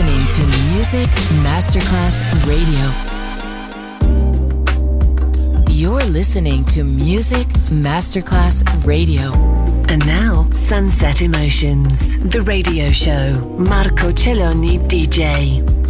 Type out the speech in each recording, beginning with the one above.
listening to Music Masterclass Radio. You're listening to Music Masterclass Radio. And now, Sunset Emotions, the radio show. Marco Celloni, DJ.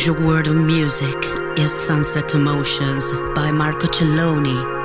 Pleasure world of music is Sunset Emotions by Marco Celloni.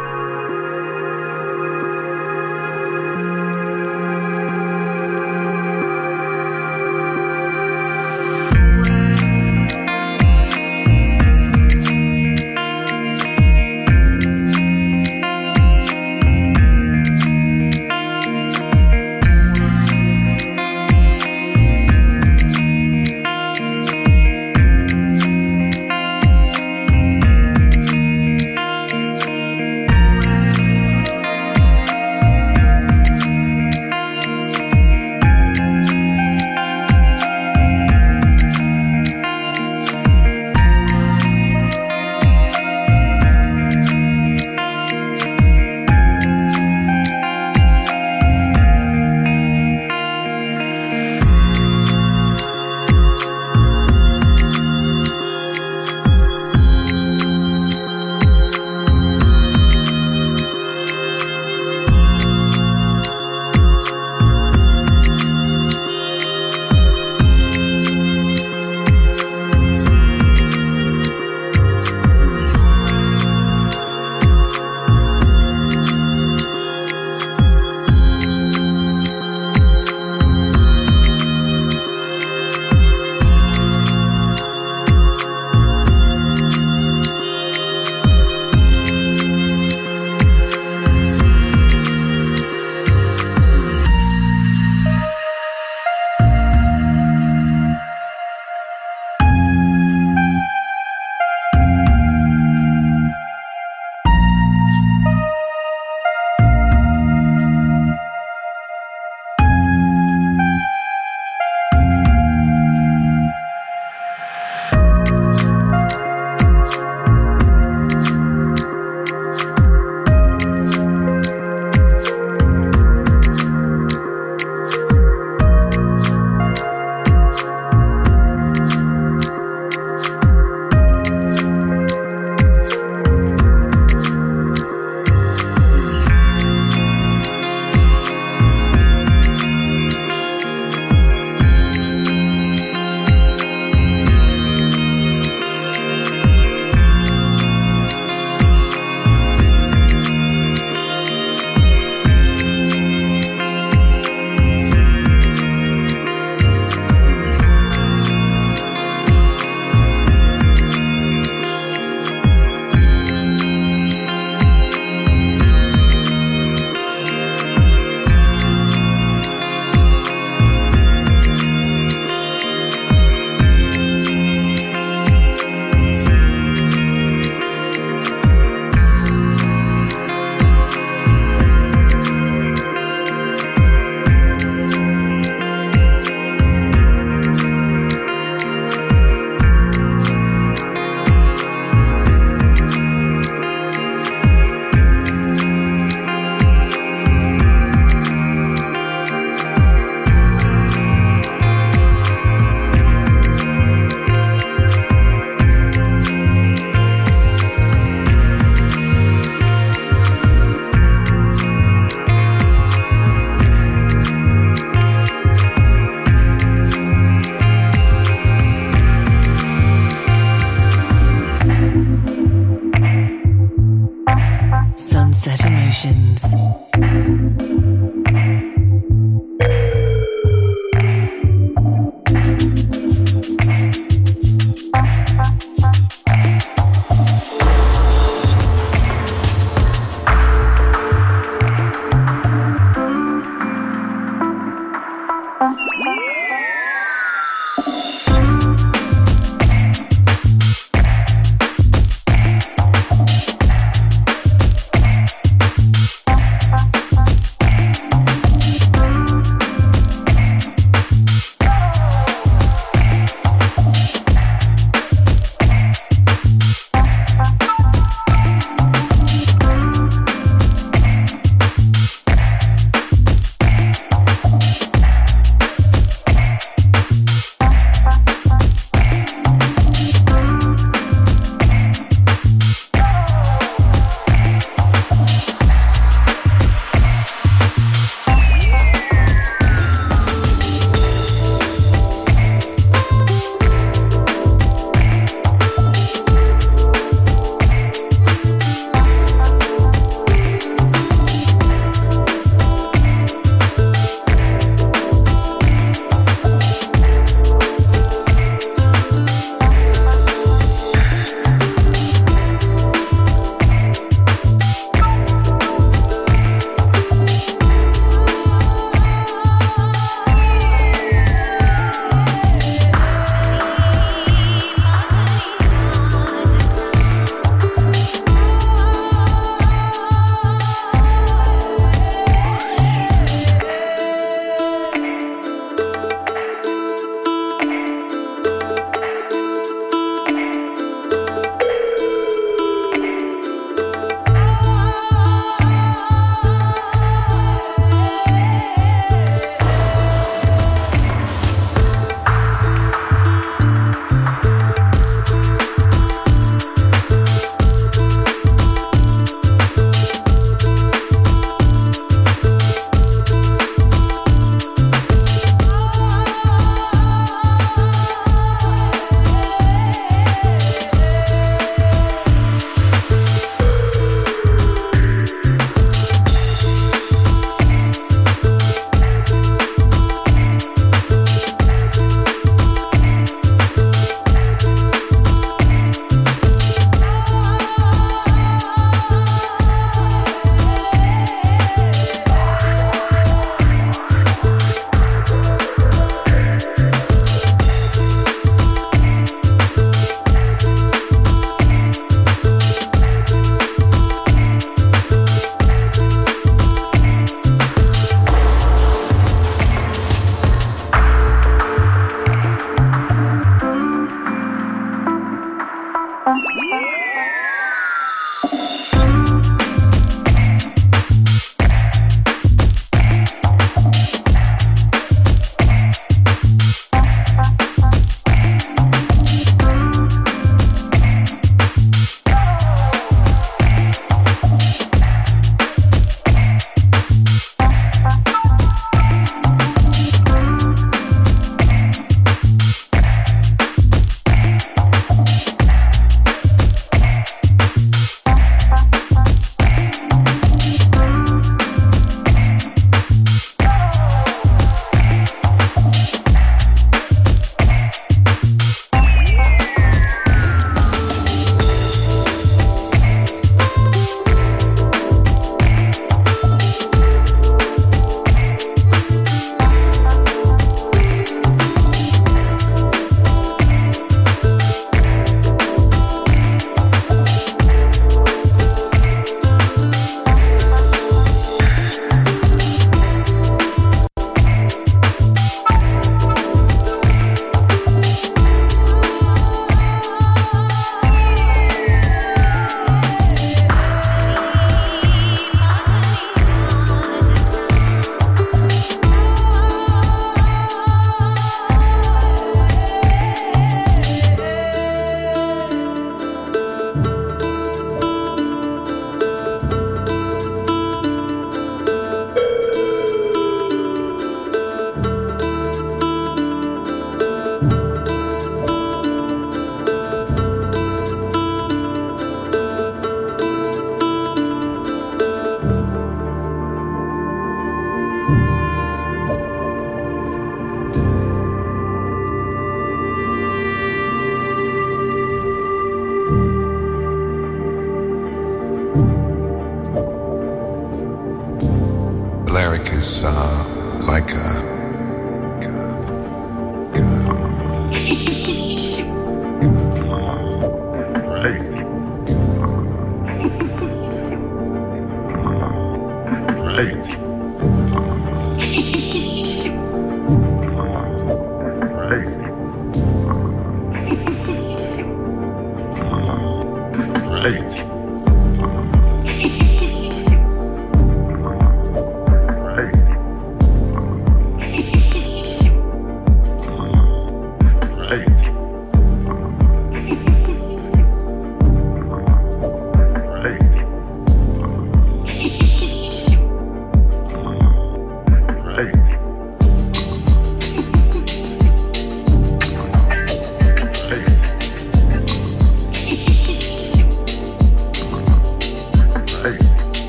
change.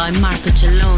By Marco Celloni.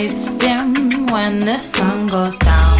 lights dim when the sun goes down.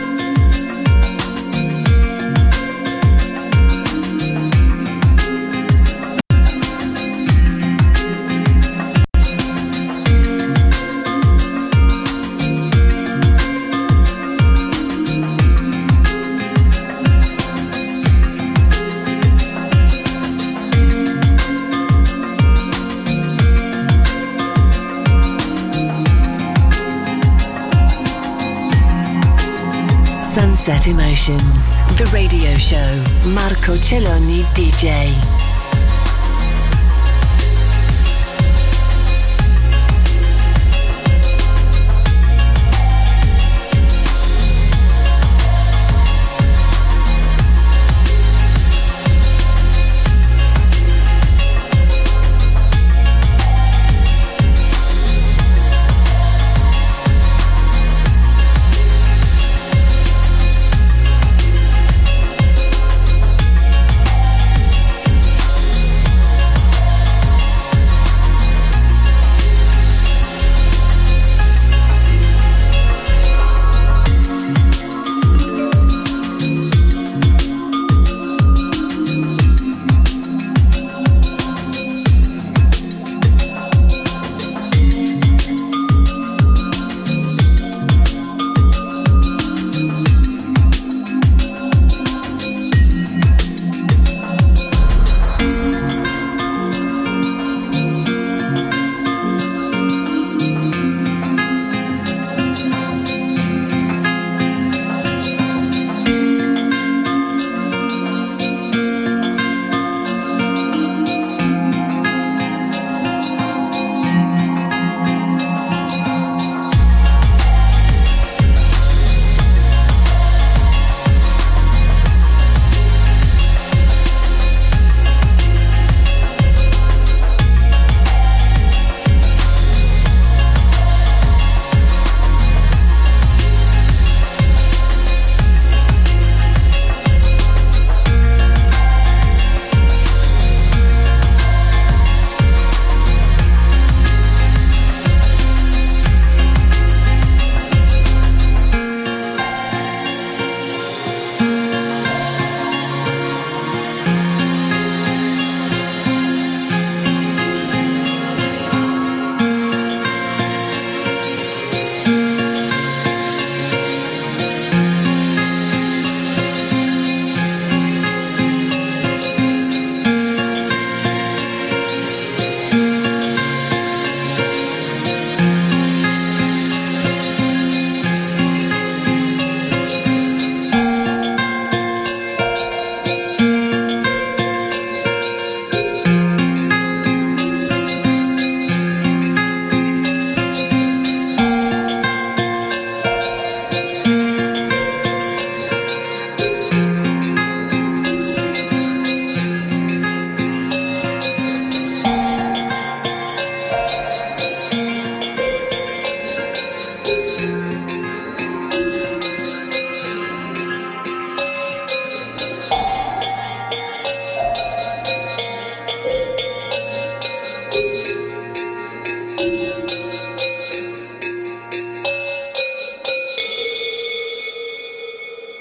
Emotions, the radio show. Marco Celloni DJ.